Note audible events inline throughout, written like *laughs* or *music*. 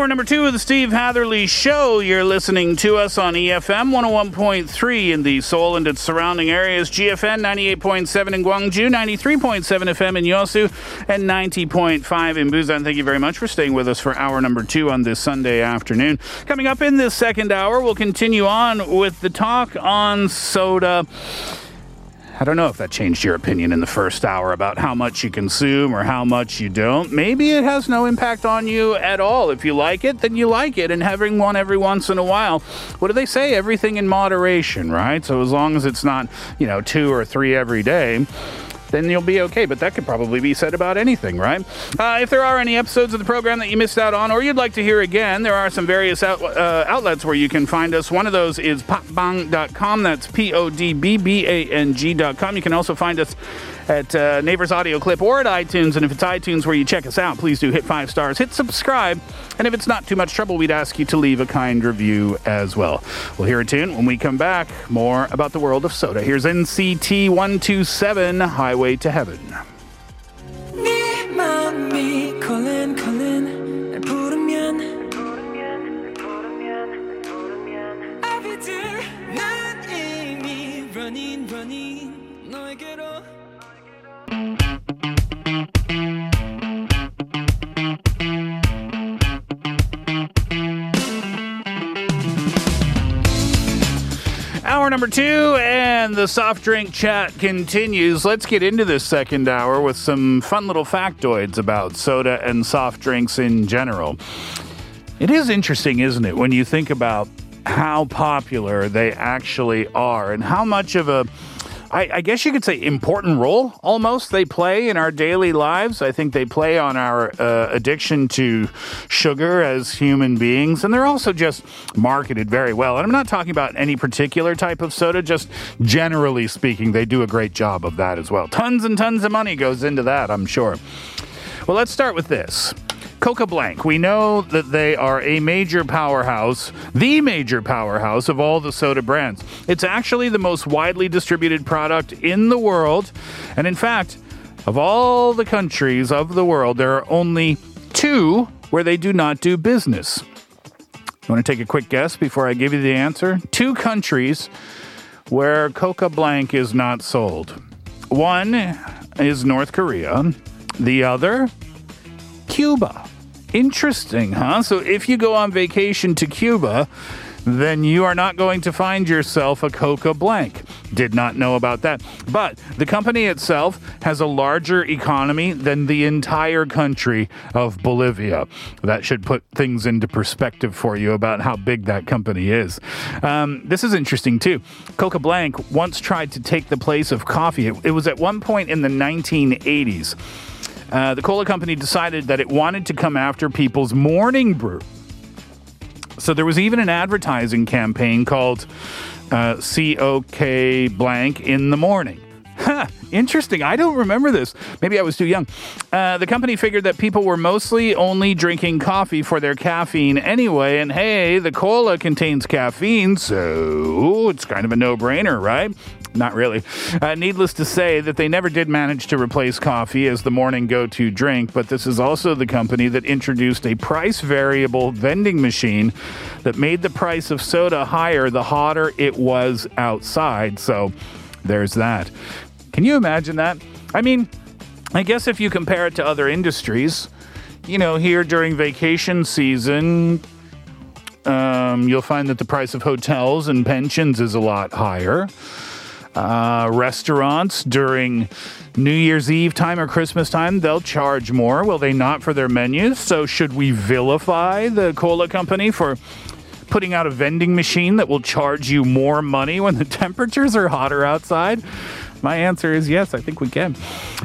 Hour number two of the Steve Hatherley Show. You're listening to us on EFM 101.3 in the Seoul and its surrounding areas, GFN 98.7 in Gwangju, 93.7 FM in Yosu, and 90.5 in Busan. Thank you very much for staying with us for hour number two on this Sunday afternoon. Coming up in this second hour, we'll continue on with the talk on soda. I don't know if that changed your opinion in the first hour about how much you consume or how much you don't. Maybe it has no impact on you at all. If you like it, then you like it, and having one every once in a while. What do they say? Everything in moderation, right? So as long as it's not, you know, two or three every day then you'll be okay. But that could probably be said about anything, right? Uh, if there are any episodes of the program that you missed out on or you'd like to hear again, there are some various out, uh, outlets where you can find us. One of those is podbbang.com. That's P O D B B A N G.com. You can also find us at uh, Neighbors Audio Clip or at iTunes. And if it's iTunes where you check us out, please do hit five stars, hit subscribe. And if it's not too much trouble, we'd ask you to leave a kind review as well. We'll hear a tune when we come back. More about the world of soda. Here's NCT 127 Highway to Heaven. Two, and the soft drink chat continues. Let's get into this second hour with some fun little factoids about soda and soft drinks in general. It is interesting, isn't it, when you think about how popular they actually are and how much of a I, I guess you could say important role almost they play in our daily lives. I think they play on our uh, addiction to sugar as human beings, and they're also just marketed very well. And I'm not talking about any particular type of soda, just generally speaking, they do a great job of that as well. Tons and tons of money goes into that, I'm sure. Well, let's start with this. Coca Blank. We know that they are a major powerhouse, the major powerhouse of all the soda brands. It's actually the most widely distributed product in the world. And in fact, of all the countries of the world, there are only two where they do not do business. You want to take a quick guess before I give you the answer? Two countries where Coca Blank is not sold. One is North Korea, the other, Cuba. Interesting, huh? So if you go on vacation to Cuba, then you are not going to find yourself a Coca Blank. Did not know about that. But the company itself has a larger economy than the entire country of Bolivia. That should put things into perspective for you about how big that company is. Um, this is interesting too. Coca Blank once tried to take the place of coffee. It, it was at one point in the 1980s. Uh, the cola company decided that it wanted to come after people's morning brew. So there was even an advertising campaign called uh, COK blank in the morning. Huh, interesting. I don't remember this. Maybe I was too young. Uh, the company figured that people were mostly only drinking coffee for their caffeine anyway, and hey, the cola contains caffeine, so it's kind of a no brainer, right? Not really. Uh, needless to say that they never did manage to replace coffee as the morning go to drink, but this is also the company that introduced a price variable vending machine that made the price of soda higher the hotter it was outside. So there's that. Can you imagine that? I mean, I guess if you compare it to other industries, you know, here during vacation season, um, you'll find that the price of hotels and pensions is a lot higher. Uh, restaurants during New Year's Eve time or Christmas time, they'll charge more, will they not, for their menus? So, should we vilify the cola company for putting out a vending machine that will charge you more money when the *laughs* temperatures are hotter outside? My answer is yes, I think we can.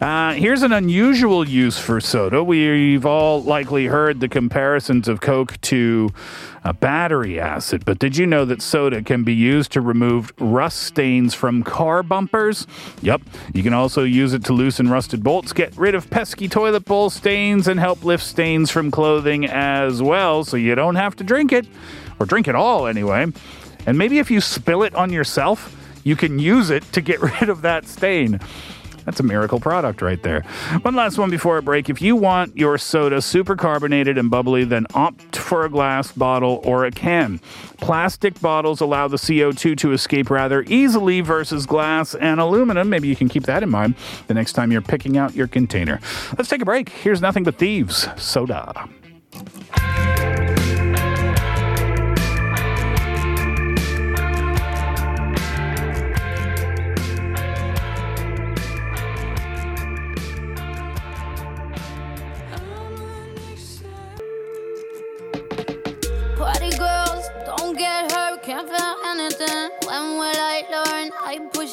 Uh, here's an unusual use for soda. We've all likely heard the comparisons of Coke to uh, battery acid, but did you know that soda can be used to remove rust stains from car bumpers? Yep. You can also use it to loosen rusted bolts, get rid of pesky toilet bowl stains, and help lift stains from clothing as well, so you don't have to drink it, or drink it all anyway. And maybe if you spill it on yourself, you can use it to get *laughs* rid of that stain. That's a miracle product right there. One last one before a break. If you want your soda super carbonated and bubbly, then opt for a glass bottle or a can. Plastic bottles allow the CO2 to escape rather easily versus glass and aluminum. Maybe you can keep that in mind the next time you're picking out your container. Let's take a break. Here's Nothing But Thieves Soda.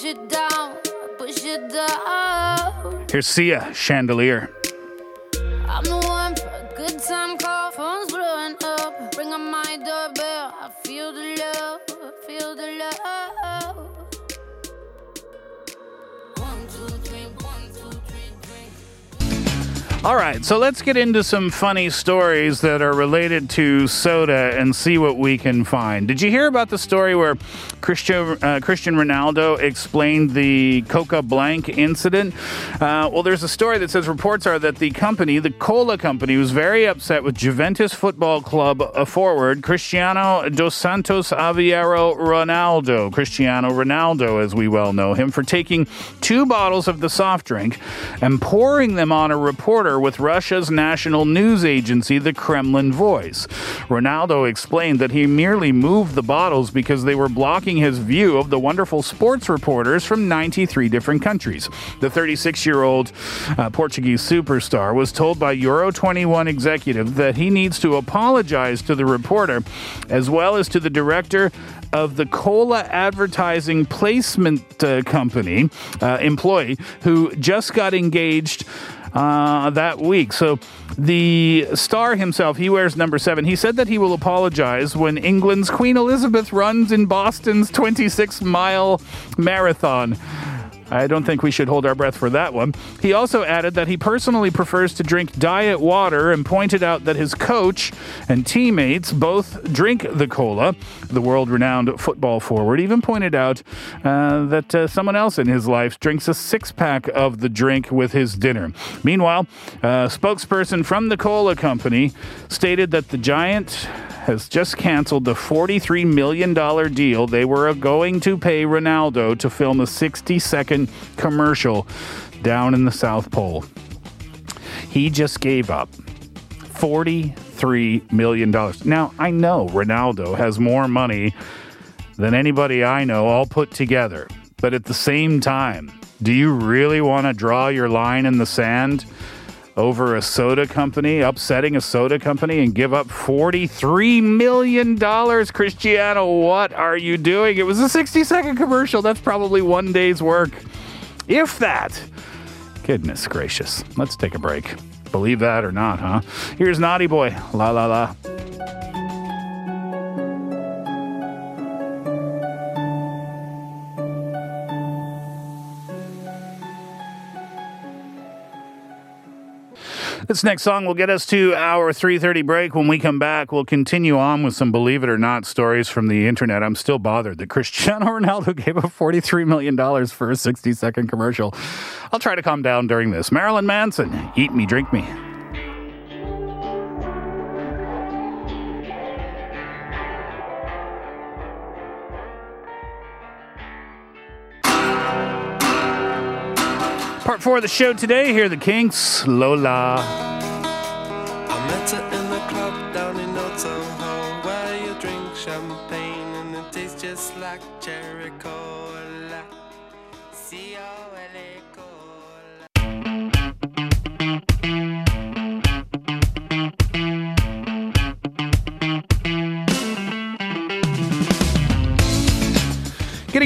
It down, push it down. Here's Sia Chandelier. I'm the one for a good time call, phone's blowing up. Ring on my doorbell, I feel the love, I feel the love. One, two, three, one, two, three, All right, so let's get into some funny stories that are related to soda and see what we can find. Did you hear about the story where Christian, uh, Christian Ronaldo explained the Coca Blank incident? Uh, well, there's a story that says reports are that the company, the Cola company, was very upset with Juventus Football Club uh, forward Cristiano dos Santos Aveiro Ronaldo, Cristiano Ronaldo, as we well know him, for taking two bottles of the soft drink and pouring them on a reporter with Russia's national news agency, the Kremlin Voice. Ronaldo explained that he merely moved the bottles because they were blocking his view of the wonderful sports reporters from 93 different countries. The 36 year old uh, Portuguese superstar was told by Euro 21 executive that he needs to apologize to the reporter as well as to the director of the Cola Advertising Placement uh, Company uh, employee who just got engaged uh, that week. So the star himself, he wears number seven. He said that he will apologize when England's Queen Elizabeth runs in Boston's 26 mile marathon. I don't think we should hold our breath for that one. He also added that he personally prefers to drink diet water and pointed out that his coach and teammates both drink the cola. The world renowned football forward even pointed out uh, that uh, someone else in his life drinks a six pack of the drink with his dinner. Meanwhile, a spokesperson from the cola company stated that the giant has just canceled the $43 million deal they were going to pay Ronaldo to film a 60 second commercial down in the South Pole. He just gave up $43 million. Now, I know Ronaldo has more money than anybody I know all put together, but at the same time, do you really want to draw your line in the sand? Over a soda company, upsetting a soda company, and give up $43 million. Cristiano, what are you doing? It was a 60 second commercial. That's probably one day's work. If that. Goodness gracious. Let's take a break. Believe that or not, huh? Here's Naughty Boy. La la la. This next song will get us to our 3:30 break. When we come back, we'll continue on with some believe it or not stories from the internet. I'm still bothered that Cristiano *laughs* Ronaldo gave up 43 million dollars for a 60 second commercial. I'll try to calm down during this. Marilyn Manson, Eat Me, Drink Me. Part four of the show today. Here the Kinks, Lola. I met her in the club down in Where you drink champagne and it tastes just like cherry cola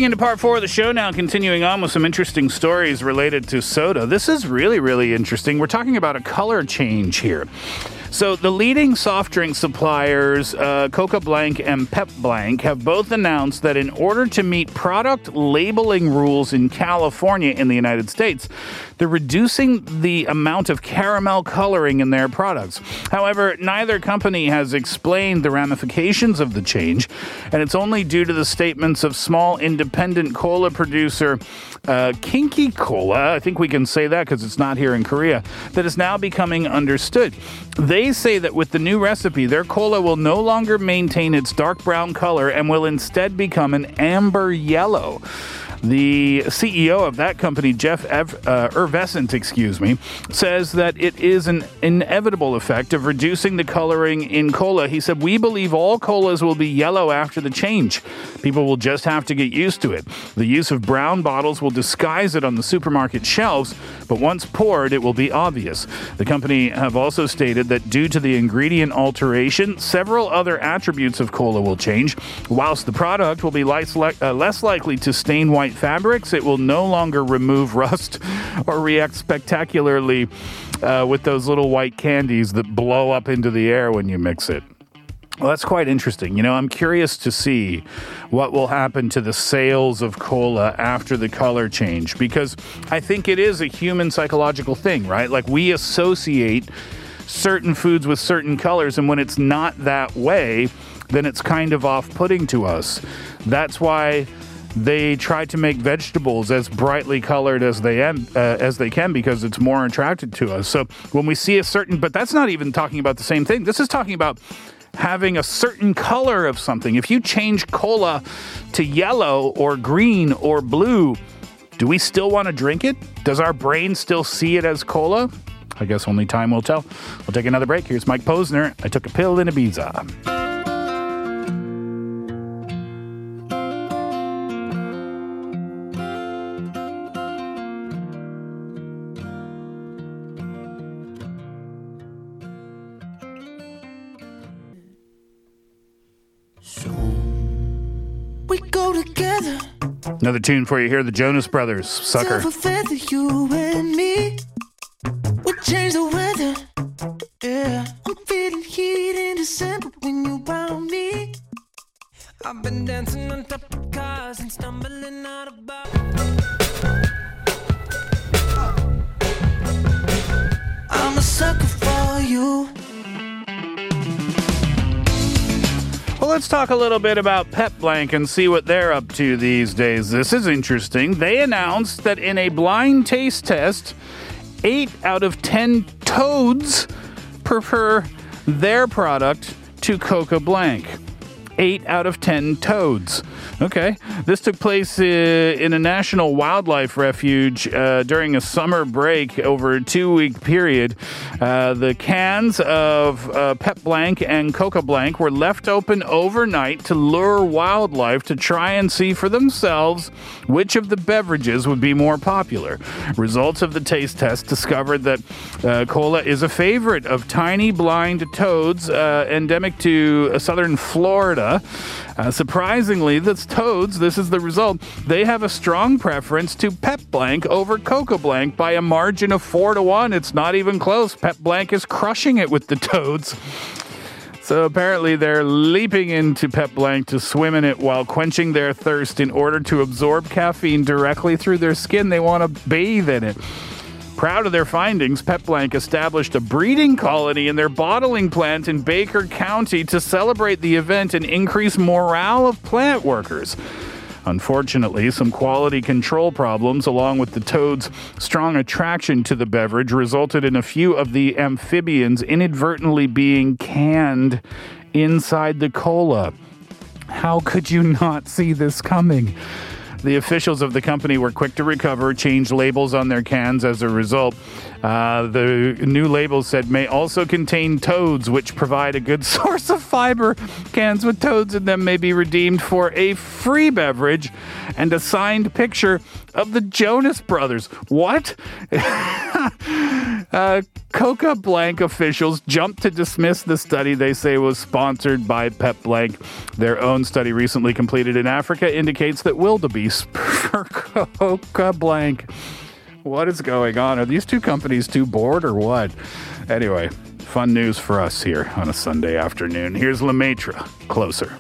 Into part four of the show now, continuing on with some interesting stories related to soda. This is really, really interesting. We're talking about a color change here. So, the leading soft drink suppliers, uh, Coca Blank and Pep Blank, have both announced that in order to meet product labeling rules in California in the United States, they're reducing the amount of caramel coloring in their products. However, neither company has explained the ramifications of the change, and it's only due to the statements of small independent cola producer uh, Kinky Cola, I think we can say that because it's not here in Korea, that is now becoming understood. They say that with the new recipe, their cola will no longer maintain its dark brown color and will instead become an amber yellow. The CEO of that company, Jeff Ev- uh, Ervescent, excuse me, says that it is an inevitable effect of reducing the coloring in cola. He said, "We believe all colas will be yellow after the change. People will just have to get used to it. The use of brown bottles will disguise it on the supermarket shelves, but once poured, it will be obvious." The company have also stated that due to the ingredient alteration, several other attributes of cola will change. Whilst the product will be less, uh, less likely to stain white fabrics, it will no longer remove *laughs* rust or react spectacularly uh, with those little white candies that blow up into the air when you mix it. Well, that's quite interesting. You know, I'm curious to see what will happen to the sales of cola after the color change because I think it is a human psychological thing, right? Like we associate certain foods with certain colors, and when it's not that way, then it's kind of off putting to us. That's why they try to make vegetables as brightly colored as they am, uh, as they can because it's more attracted to us. So when we see a certain, but that's not even talking about the same thing. This is talking about having a certain color of something. If you change cola to yellow or green or blue, do we still want to drink it? Does our brain still see it as cola? I guess only time will tell. We'll take another break. Here's Mike Posner. I took a pill in Ibiza. Go together. Another tune for you here, the Jonas Brothers, Sucker. Feather, you and me. Change the weather. Yeah. I'm feeling heat in December when you around me. I've been dancing on top of cars and stumbling out of bars. I'm a sucker for you. Let's talk a little bit about Pep Blank and see what they're up to these days. This is interesting. They announced that in a blind taste test, eight out of 10 toads prefer their product to Coca Blank. Eight out of 10 toads. Okay. This took place uh, in a national wildlife refuge uh, during a summer break over a two week period. Uh, the cans of uh, Pep Blank and Coca Blank were left open overnight to lure wildlife to try and see for themselves which of the beverages would be more popular. Results of the taste test discovered that uh, cola is a favorite of tiny blind toads uh, endemic to southern Florida. Uh, surprisingly, the toads, this is the result, they have a strong preference to Pep Blank over Coca Blank by a margin of 4 to 1. It's not even close. Pep Blank is crushing it with the toads. So apparently they're leaping into Pep Blank to swim in it while quenching their thirst in order to absorb caffeine directly through their skin. They want to bathe in it. Proud of their findings, Pep Blank established a breeding colony in their bottling plant in Baker County to celebrate the event and increase morale of plant workers. Unfortunately, some quality control problems, along with the toad's strong attraction to the beverage, resulted in a few of the amphibians inadvertently being canned inside the cola. How could you not see this coming? The officials of the company were quick to recover, change labels on their cans as a result. Uh, the new labels said may also contain toads, which provide a good *laughs* source of fiber. Cans with toads in them may be redeemed for a free beverage and a signed picture of the Jonas Brothers. What? *laughs* uh, Coca Blank officials jumped to dismiss the study they say was sponsored by Pep Blank. Their own study recently completed in Africa indicates that wildebeest *laughs* prefer Coca Blank. What is going on? Are these two companies too bored or what? Anyway, fun news for us here on a Sunday afternoon. Here's Lemaitre, closer.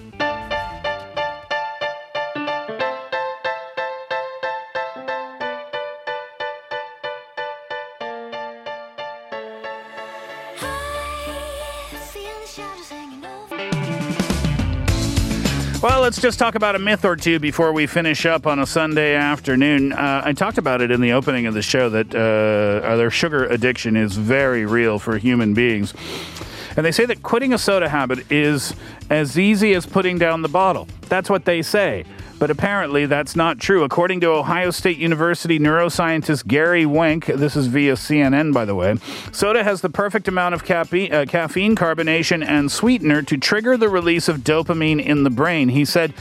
Let's just talk about a myth or two before we finish up on a Sunday afternoon. Uh, I talked about it in the opening of the show that uh, their sugar addiction is very real for human beings. And they say that quitting a soda habit is as easy as putting down the bottle. That's what they say. But apparently, that's not true. According to Ohio State University neuroscientist Gary Wenk, this is via CNN, by the way, soda has the perfect amount of caffeine, uh, caffeine, carbonation, and sweetener to trigger the release of dopamine in the brain. He said,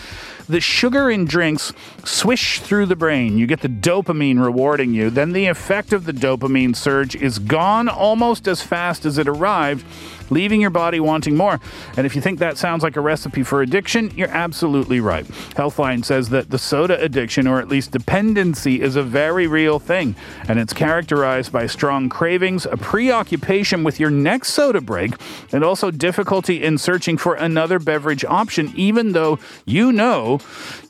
the sugar in drinks swish through the brain. You get the dopamine rewarding you. Then the effect of the dopamine surge is gone almost as fast as it arrived, leaving your body wanting more. And if you think that sounds like a recipe for addiction, you're absolutely right. Healthline says that the soda addiction, or at least dependency, is a very real thing. And it's characterized by strong cravings, a preoccupation with your next soda break, and also difficulty in searching for another beverage option, even though you know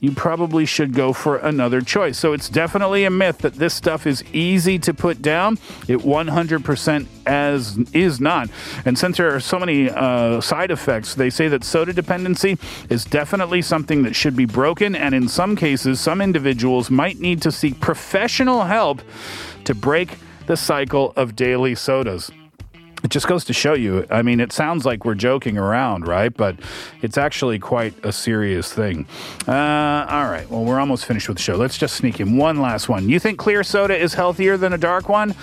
you probably should go for another choice. So it's definitely a myth that this stuff is easy to put down. It 100% as is not. And since there are so many uh, side effects, they say that soda dependency is definitely something that should be broken. And in some cases, some individuals might need to seek professional help to break the cycle of daily sodas it just goes to show you. I mean, it sounds like we're joking around, right? But it's actually quite a serious thing. Uh, all right. Well, we're almost finished with the show. Let's just sneak in one last one. You think clear soda is healthier than a dark one?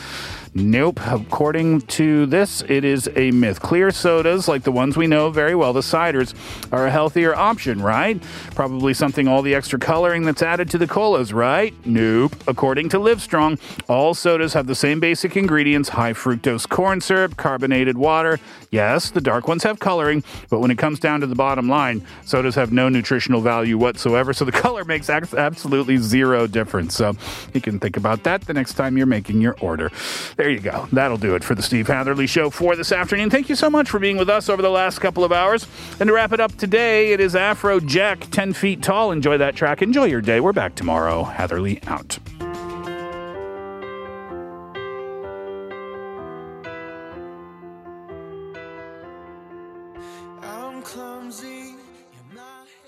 Nope. According to this, it is a myth. Clear sodas, like the ones we know very well, the ciders, are a healthier option, right? Probably something all the extra coloring that's added to the colas, right? Nope. According to Livestrong, all sodas have the same basic ingredients high fructose corn syrup, carbonated water. Yes, the dark ones have coloring, but when it comes down to the bottom line, sodas have no nutritional value whatsoever, so the *laughs* color makes absolutely zero difference. So you can think about that the next time you're making your order. There you go. That'll do it for the Steve Hatherley Show for this afternoon. Thank you so much for being with us over the last couple of hours. And to wrap it up today, it is Afrojack, 10 feet tall. Enjoy that track. Enjoy your day. We're back tomorrow. Hatherley out.